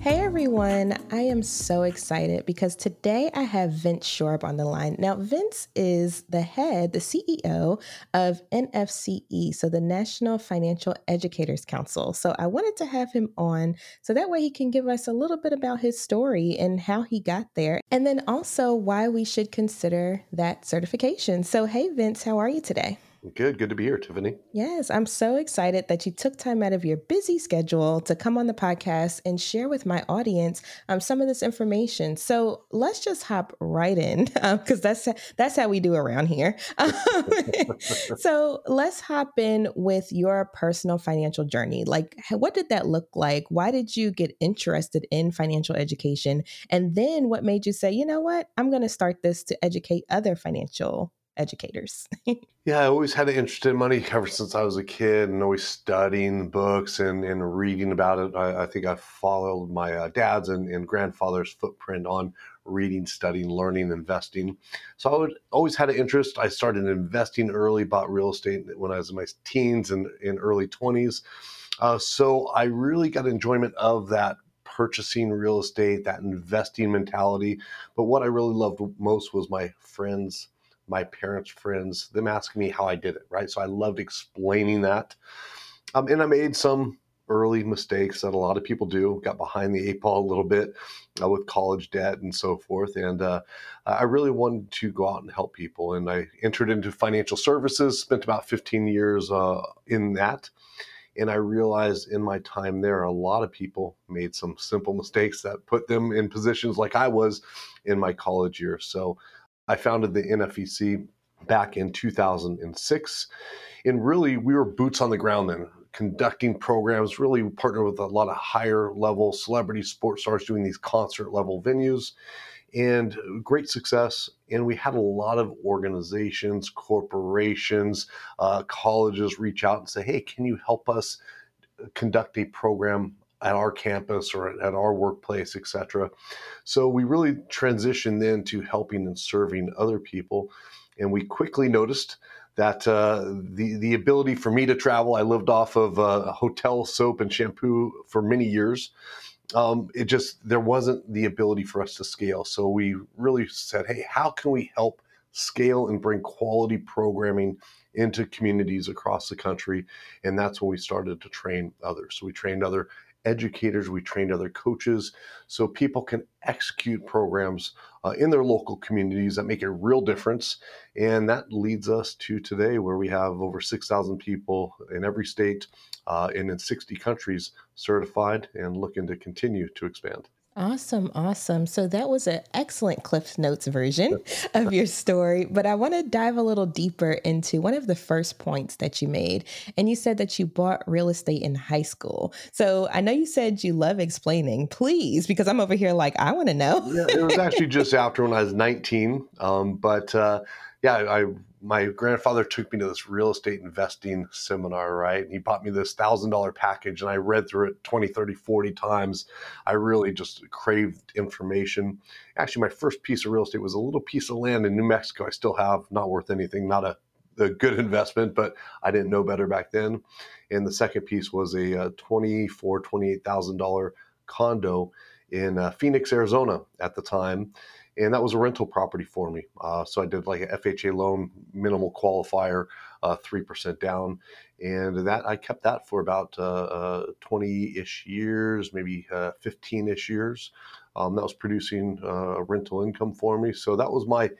Hey everyone, I am so excited because today I have Vince Shorb on the line. Now, Vince is the head, the CEO of NFEC, so the National Financial Educators Council. So I wanted to have him on so that way he can give us a little bit about his story and how he got there, and then also why we should consider that certification. So, hey Vince, how are you today? Good. Good to be here, Tiffany. Yes, I'm so excited that you took time out of your busy schedule to come on the podcast and share with my audience um, some of this information. So let's just hop right in because um, that's that's how we do around here. so let's hop in with your personal financial journey. Like, what did that look like? Why did you get interested in financial education? And then what made you say, you know what, I'm going to start this to educate other financial educators. yeah, I always had an interest in money ever since I was a kid and always studying books and, and reading about it. I, I think I followed my uh, dad's and, and, grandfather's footprint on reading, studying, learning, investing. So I would always had an interest. I started investing early, bought real estate when I was in my teens and in early 20s. Uh, so I really got enjoyment of that purchasing real estate, that investing mentality. But what I really loved most was my friends my parents' friends, them asking me how I did it, right? So I loved explaining that. Um, and I made some early mistakes that a lot of people do, got behind the eight ball a little bit uh, with college debt and so forth. And uh, I really wanted to go out and help people. And I entered into financial services, spent about 15 years uh, in that. And I realized in my time there, a lot of people made some simple mistakes that put them in positions like I was in my college years. So I founded the NFEC back in 2006. And really, we were boots on the ground then, conducting programs, really partnered with a lot of higher level celebrity sports stars doing these concert level venues and great success. And we had a lot of organizations, corporations, uh, colleges reach out and say, hey, can you help us conduct a program at our campus or at our workplace, etc. So we really transitioned then to helping and serving other people, and we quickly noticed that uh, the the ability for me to travel. I lived off of uh, hotel soap and shampoo for many years. Um, it just there wasn't the ability for us to scale. So we really said, hey, how can we help scale and bring quality programming into communities across the country? And that's when we started to train others. So we trained other educators, we trained other coaches so people can execute programs uh, in their local communities that make a real difference. And that leads us to today where we have over 6,000 people in every state uh, and in 60 countries certified and looking to continue to expand. Awesome, awesome. So that was an excellent Cliff Notes version of your story, but I want to dive a little deeper into one of the first points that you made. And you said that you bought real estate in high school. So I know you said you love explaining. Please, because I'm over here like, I want to know. yeah, it was actually just after when I was 19. Um, but uh, yeah, I my grandfather took me to this real estate investing seminar, right? And he bought me this thousand dollar package and I read through it 20, 30, 40 times. I really just craved information. Actually, my first piece of real estate was a little piece of land in New Mexico. I still have, not worth anything, not a, a good investment, but I didn't know better back then. And the second piece was a, uh, $24,000, $28,000 condo in uh, Phoenix, Arizona at the time and that was a rental property for me. Uh, so I did like a FHA loan, minimal qualifier, uh, three uh, percent down, and that I kept that for about twenty-ish uh, uh, years, maybe fifteen-ish years. Um, that was producing rental income for me. So that was my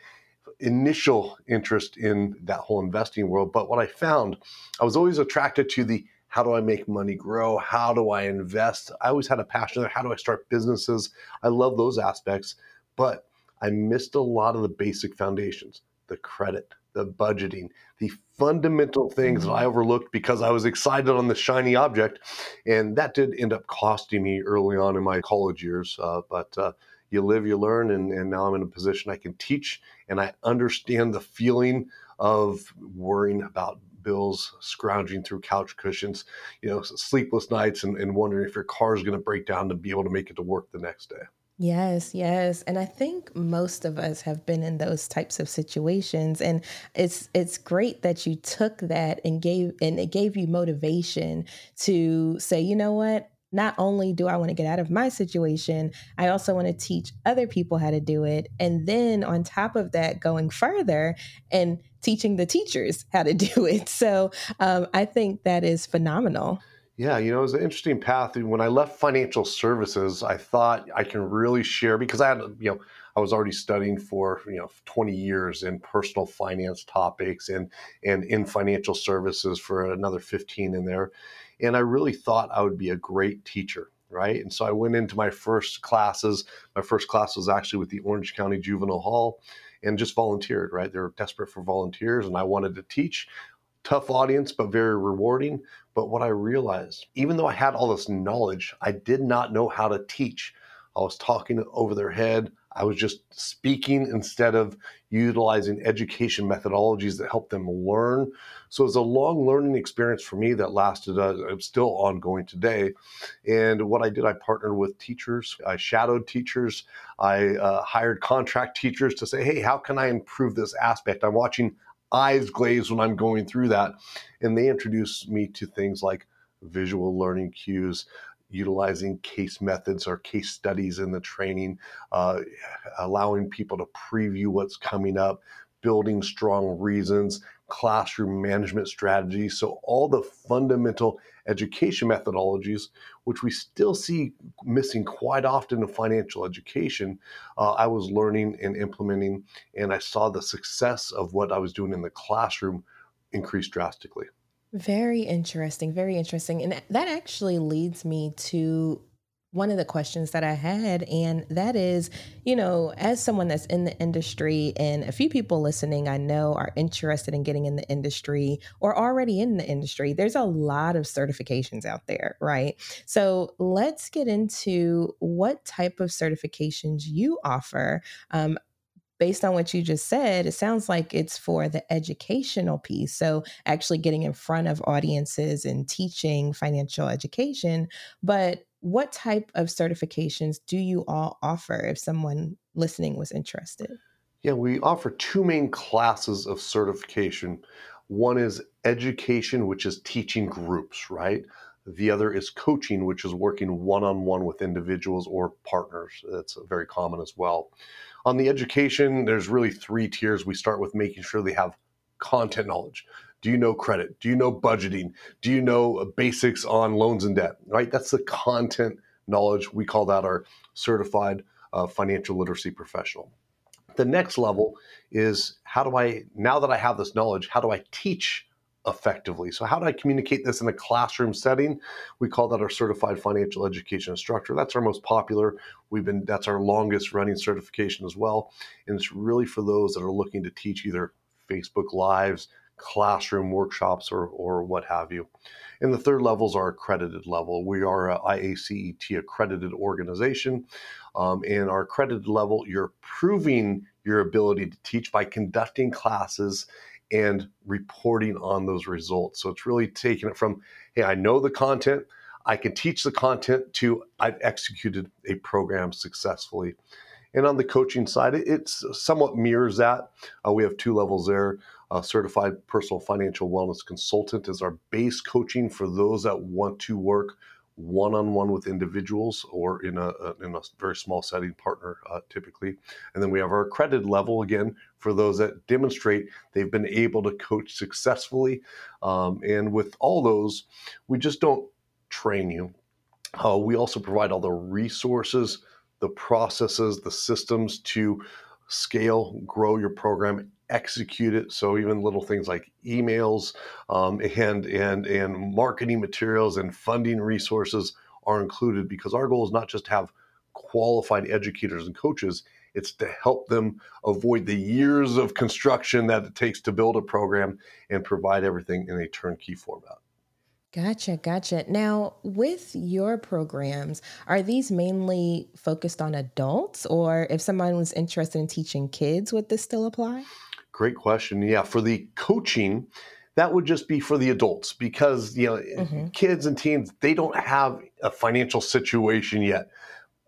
initial interest in that whole investing world. But what I found, I was always attracted to the how do I make money grow? How do I invest? I always had a passion there. How do I start businesses? I love those aspects. But I missed a lot of the basic foundations, the credit, the budgeting, the fundamental things that I mm-hmm. overlooked because I was excited on the shiny object. And that did end up costing me early on in my college years. Uh, but uh, you live, you learn, and, and now I'm in a position I can teach and I understand the feeling of worrying about bills, scrounging through couch cushions, you know, sleepless nights, and, and wondering if your car is going to break down to be able to make it to work the next day. Yes, yes. And I think most of us have been in those types of situations and it's it's great that you took that and gave and it gave you motivation to say, you know what? Not only do I want to get out of my situation, I also want to teach other people how to do it. And then on top of that, going further and teaching the teachers how to do it. So um, I think that is phenomenal. Yeah, you know, it was an interesting path. When I left financial services, I thought I can really share because I had, you know, I was already studying for, you know, 20 years in personal finance topics and and in financial services for another 15 in there. And I really thought I would be a great teacher, right? And so I went into my first classes. My first class was actually with the Orange County Juvenile Hall and just volunteered, right? They were desperate for volunteers and I wanted to teach tough audience, but very rewarding. But what I realized, even though I had all this knowledge, I did not know how to teach. I was talking over their head. I was just speaking instead of utilizing education methodologies that help them learn. So it was a long learning experience for me that lasted, uh, still ongoing today. And what I did, I partnered with teachers. I shadowed teachers. I uh, hired contract teachers to say, hey, how can I improve this aspect? I'm watching eyes glaze when I'm going through that. And they introduced me to things like visual learning cues, utilizing case methods or case studies in the training, uh, allowing people to preview what's coming up, building strong reasons, classroom management strategies. So, all the fundamental education methodologies, which we still see missing quite often in financial education, uh, I was learning and implementing, and I saw the success of what I was doing in the classroom increase drastically. Very interesting. Very interesting. And that actually leads me to one of the questions that I had, and that is, you know, as someone that's in the industry, and a few people listening I know are interested in getting in the industry or already in the industry, there's a lot of certifications out there, right? So let's get into what type of certifications you offer. Um, based on what you just said, it sounds like it's for the educational piece. So, actually getting in front of audiences and teaching financial education. But what type of certifications do you all offer if someone listening was interested? Yeah, we offer two main classes of certification. One is education, which is teaching groups, right? The other is coaching, which is working one on one with individuals or partners. That's very common as well. On the education, there's really three tiers. We start with making sure they have content knowledge. Do you know credit? Do you know budgeting? Do you know uh, basics on loans and debt? Right? That's the content knowledge. We call that our certified uh, financial literacy professional. The next level is how do I, now that I have this knowledge, how do I teach effectively? So, how do I communicate this in a classroom setting? We call that our certified financial education instructor. That's our most popular. We've been, that's our longest running certification as well. And it's really for those that are looking to teach either Facebook Lives, classroom workshops or, or what have you. And the third level is our accredited level. We are a IACET accredited organization. Um, and our accredited level, you're proving your ability to teach by conducting classes and reporting on those results. So it's really taking it from, hey, I know the content, I can teach the content, to I've executed a program successfully. And on the coaching side, it's somewhat mirrors that. Uh, we have two levels there. A certified personal financial wellness consultant is our base coaching for those that want to work one-on-one with individuals or in a, in a very small setting partner uh, typically. And then we have our accredited level again for those that demonstrate they've been able to coach successfully. Um, and with all those we just don't train you. Uh, we also provide all the resources the processes the systems to scale grow your program execute it. So even little things like emails um, and and and marketing materials and funding resources are included because our goal is not just to have qualified educators and coaches. It's to help them avoid the years of construction that it takes to build a program and provide everything in a turnkey format. Gotcha, gotcha. Now, with your programs, are these mainly focused on adults, or if someone was interested in teaching kids, would this still apply? Great question. Yeah, for the coaching, that would just be for the adults because you know mm-hmm. kids and teens they don't have a financial situation yet.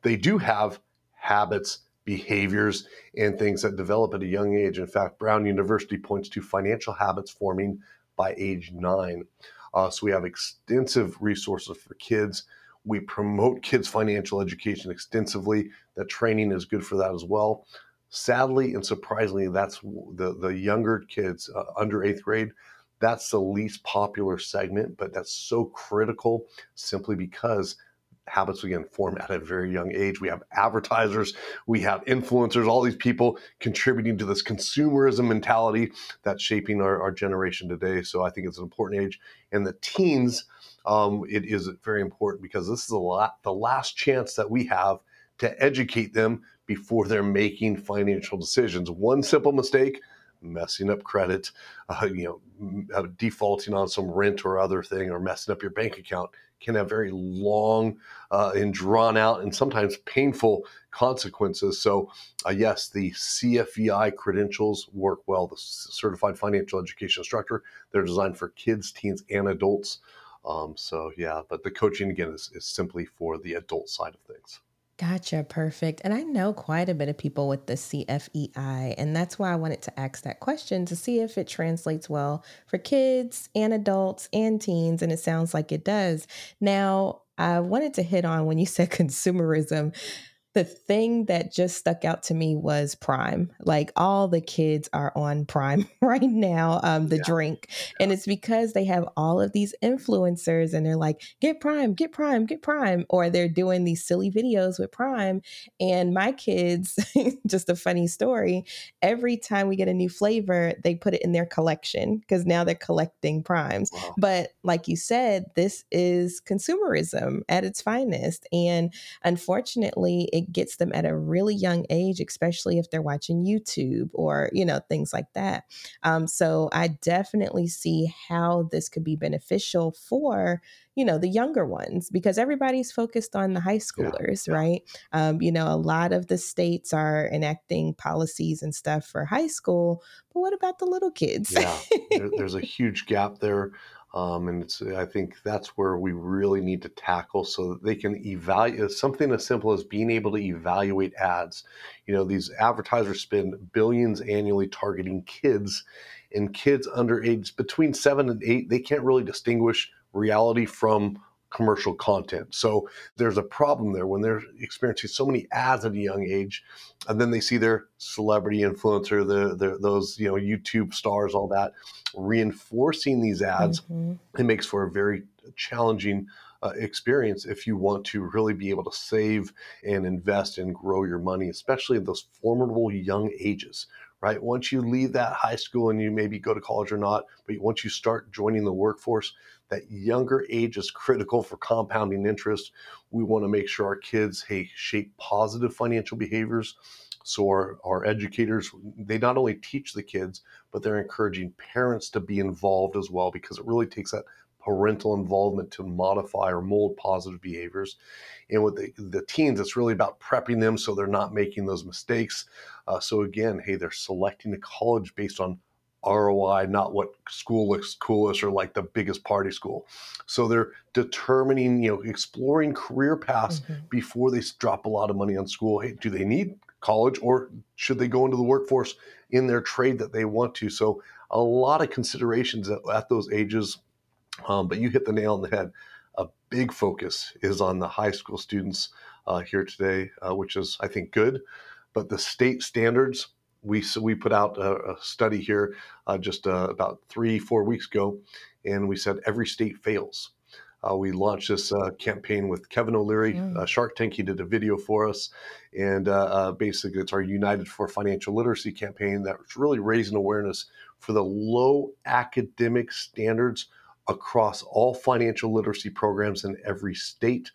They do have habits, behaviors, and things that develop at a young age. In fact, Brown University points to financial habits forming by age nine. Uh, so we have extensive resources for kids. We promote kids' financial education extensively. That training is good for that as well. Sadly and surprisingly, that's the, the younger kids uh, under eighth grade. That's the least popular segment, but that's so critical simply because habits again form at a very young age. We have advertisers, we have influencers, all these people contributing to this consumerism mentality that's shaping our, our generation today. So I think it's an important age. And the teens, um, it is very important because this is a lot the last chance that we have to educate them before they're making financial decisions. One simple mistake messing up credit, uh, you know, defaulting on some rent or other thing, or messing up your bank account can have very long uh, and drawn out and sometimes painful consequences. So, uh, yes, the CFEI credentials work well. The Certified Financial Education Instructor, they're designed for kids, teens, and adults. Um, so, yeah, but the coaching again is, is simply for the adult side of things. Gotcha. Perfect. And I know quite a bit of people with the CFEI. And that's why I wanted to ask that question to see if it translates well for kids and adults and teens. And it sounds like it does. Now, I wanted to hit on when you said consumerism the thing that just stuck out to me was Prime. Like all the kids are on Prime right now, um, the yeah. drink. And it's because they have all of these influencers and they're like, get Prime, get Prime, get Prime. Or they're doing these silly videos with Prime. And my kids, just a funny story, every time we get a new flavor, they put it in their collection because now they're collecting Primes. Wow. But like you said, this is consumerism at its finest. And unfortunately, it it gets them at a really young age, especially if they're watching YouTube or, you know, things like that. Um, so I definitely see how this could be beneficial for, you know, the younger ones because everybody's focused on the high schoolers, yeah, right? Um, you know, a lot of the states are enacting policies and stuff for high school, but what about the little kids? yeah, there, there's a huge gap there. Um, and it's, I think that's where we really need to tackle so that they can evaluate something as simple as being able to evaluate ads. You know, these advertisers spend billions annually targeting kids, and kids under age between seven and eight, they can't really distinguish reality from commercial content. So there's a problem there when they're experiencing so many ads at a young age, and then they see their celebrity influencer, the, the those you know YouTube stars, all that, reinforcing these ads. Mm-hmm. It makes for a very challenging. Uh, experience if you want to really be able to save and invest and grow your money, especially at those formidable young ages, right? Once you leave that high school and you maybe go to college or not, but once you start joining the workforce, that younger age is critical for compounding interest. We want to make sure our kids hey, shape positive financial behaviors. So our, our educators, they not only teach the kids, but they're encouraging parents to be involved as well because it really takes that parental involvement to modify or mold positive behaviors. And with the, the teens, it's really about prepping them so they're not making those mistakes. Uh, so again, hey, they're selecting a college based on ROI, not what school looks coolest or like the biggest party school. So they're determining, you know, exploring career paths mm-hmm. before they drop a lot of money on school. Hey, do they need college or should they go into the workforce in their trade that they want to? So a lot of considerations at, at those ages. Um, but you hit the nail on the head. A big focus is on the high school students uh, here today, uh, which is, I think, good. But the state standards we so we put out a, a study here uh, just uh, about three four weeks ago, and we said every state fails. Uh, we launched this uh, campaign with Kevin O'Leary, mm. Shark Tank. He did a video for us, and uh, uh, basically it's our United for Financial Literacy campaign that's really raising awareness for the low academic standards across all financial literacy programs in every state.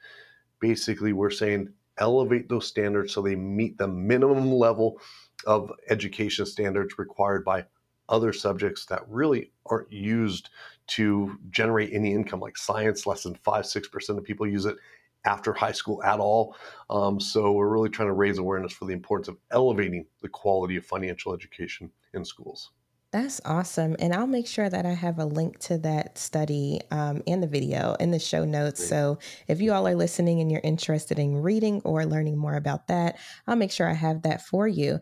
Basically, we're saying elevate those standards so they meet the minimum level of education standards required by other subjects that really aren't used to generate any income, like science. Less than five, six percent of people use it after high school at all. Um, so we're really trying to raise awareness for the importance of elevating the quality of financial education in schools. That's awesome. And I'll make sure that I have a link to that study um, and the video in the show notes. So if you all are listening and you're interested in reading or learning more about that, I'll make sure I have that for you.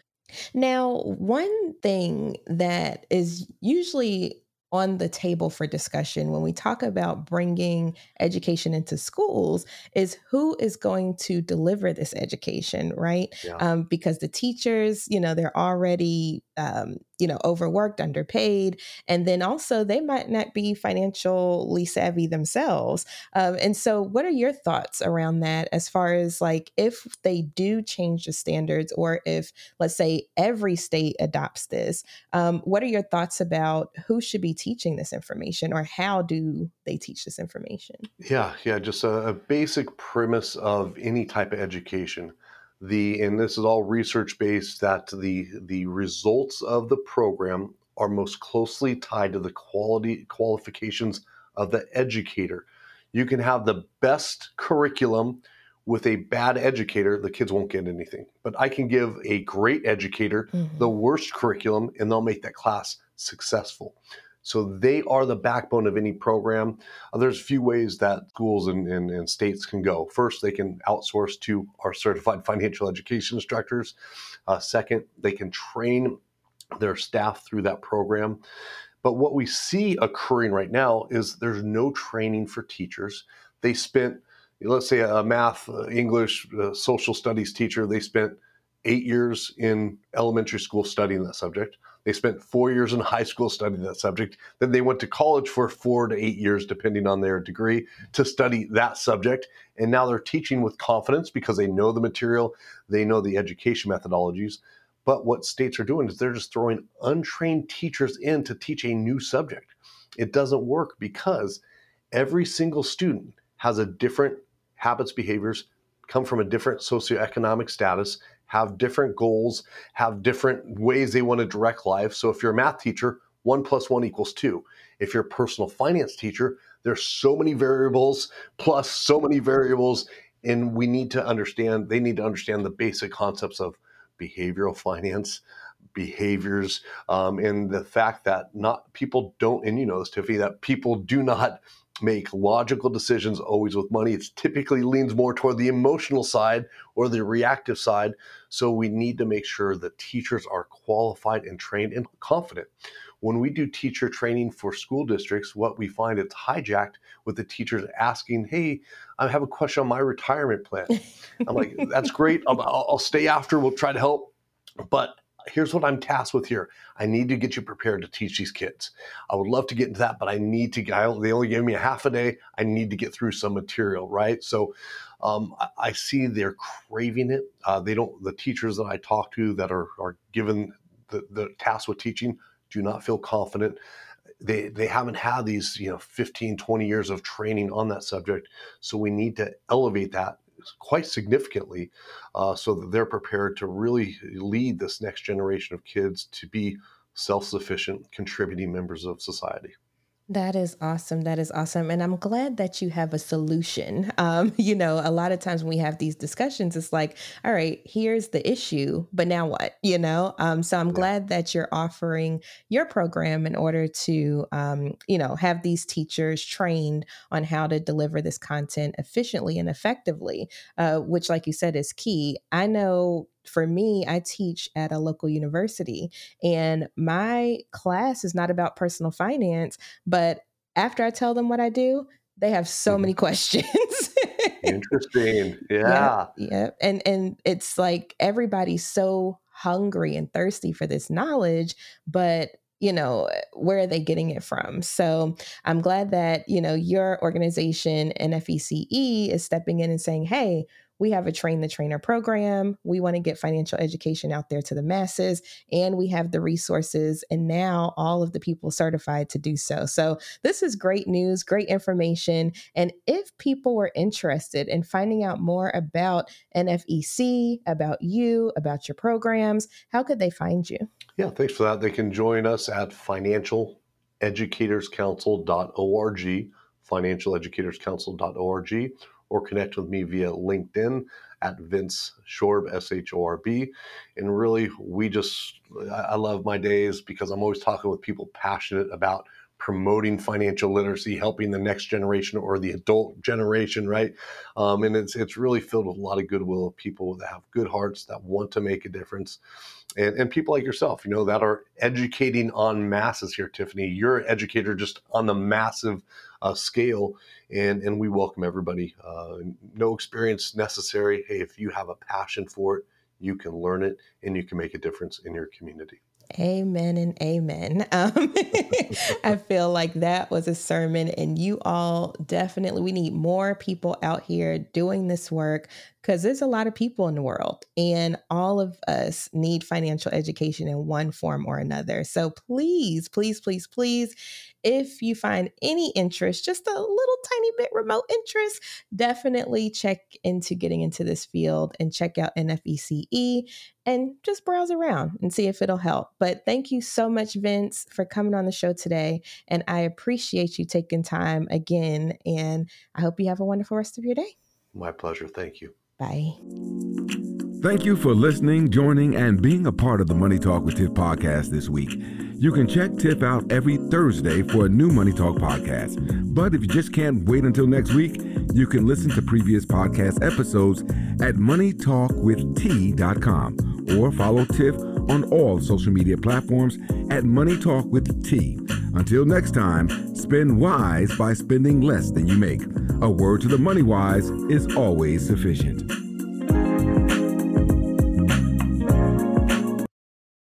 Now, one thing that is usually on the table for discussion when we talk about bringing education into schools is who is going to deliver this education, right? Yeah. Um, because the teachers, you know, they're already um, you know overworked underpaid and then also they might not be financially savvy themselves um, and so what are your thoughts around that as far as like if they do change the standards or if let's say every state adopts this um, what are your thoughts about who should be teaching this information or how do they teach this information? Yeah yeah just a, a basic premise of any type of education the and this is all research based that the the results of the program are most closely tied to the quality qualifications of the educator. You can have the best curriculum with a bad educator, the kids won't get anything. But I can give a great educator mm-hmm. the worst curriculum and they'll make that class successful. So they are the backbone of any program. Uh, there's a few ways that schools and, and, and, states can go. First, they can outsource to our certified financial education instructors. Uh, second, they can train their staff through that program. But what we see occurring right now is there's no training for teachers. They spent, let's say, a math, uh, English, uh, social studies teacher, they spent eight years in elementary school studying that subject. They spent four years in high school studying that subject. Then they went to college for four to eight years, depending on their degree, to study that subject. And now they're teaching with confidence because they know the material, they know the education methodologies. But what states are doing is they're just throwing untrained teachers in to teach a new subject. It doesn't work because every single student has a different habits, behaviors, come from a different socioeconomic status, have different goals, have different ways they want to direct life. So if you're a math teacher, one plus one equals two. If you're a personal finance teacher, there's so many variables plus so many variables, and we need to understand, they need to understand the basic concepts of behavioral finance, behaviors, um, and the fact that not people don't, and you know this, Tiffany, that people do not make logical decisions always with money. It typically leans more toward the emotional side or the reactive side. So we need to make sure that teachers are qualified and trained and confident. When we do teacher training for school districts, what we find it's hijacked with the teachers asking, "Hey, I have a question on my retirement plan." I'm like, "That's great. I'll, I'll stay after. We'll try to help." But here's what I'm tasked with here. I need to get you prepared to teach these kids. I would love to get into that, but I need to. I, they only gave me a half a day. I need to get through some material, right? So um, I, I, see they're craving it. Uh, they don't. The teachers that I talk to that are are given the, the task with teaching do not feel confident. They, they haven't had these you know 15 20 years of training on that subject so we need to elevate that quite significantly uh, so that they're prepared to really lead this next generation of kids to be self sufficient, contributing members of society. That is awesome. That is awesome. And I'm glad that you have a solution. Um, you know, a lot of times when we have these discussions, it's like, all right, here's the issue, but now what? You know, um, so I'm yeah. glad that you're offering your program in order to, um, you know, have these teachers trained on how to deliver this content efficiently and effectively, uh, which, like you said, is key. I know for me, I teach at a local university, and my class is not about personal finance. But after I tell them what I do, they have so mm-hmm. many questions. Interesting. Yeah. yeah. Yeah. And and it's like everybody's so hungry and thirsty for this knowledge, but you know where are they getting it from so i'm glad that you know your organization nfece is stepping in and saying hey we have a train the trainer program. We want to get financial education out there to the masses, and we have the resources and now all of the people certified to do so. So, this is great news, great information. And if people were interested in finding out more about NFEC, about you, about your programs, how could they find you? Yeah, thanks for that. They can join us at financialeducatorscouncil.org financialeducatorscouncil.org or connect with me via LinkedIn at Vince Shorb, S H O R B. And really, we just, I love my days because I'm always talking with people passionate about promoting financial literacy, helping the next generation or the adult generation, right? Um, and it's it's really filled with a lot of goodwill of people that have good hearts that want to make a difference, and and people like yourself, you know, that are educating on masses here, Tiffany. You're an educator just on the massive scale, and and we welcome everybody. Uh, no experience necessary. Hey, if you have a passion for it, you can learn it, and you can make a difference in your community. Amen and amen. Um, I feel like that was a sermon, and you all definitely, we need more people out here doing this work because there's a lot of people in the world, and all of us need financial education in one form or another. So please, please, please, please, if you find any interest, just a little tiny bit remote interest, definitely check into getting into this field and check out NFECE and just browse around and see if it'll help. But thank you so much, Vince, for coming on the show today. And I appreciate you taking time again. And I hope you have a wonderful rest of your day. My pleasure. Thank you. Bye. Thank you for listening, joining, and being a part of the Money Talk with Tiff podcast this week. You can check Tiff out every Thursday for a new Money Talk podcast. But if you just can't wait until next week, you can listen to previous podcast episodes at moneytalkwitht.com or follow Tiff on all social media platforms at Money Talk with T. Until next time, spend wise by spending less than you make. A word to the money wise is always sufficient.